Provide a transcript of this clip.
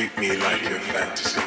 Treat me like your fantasy.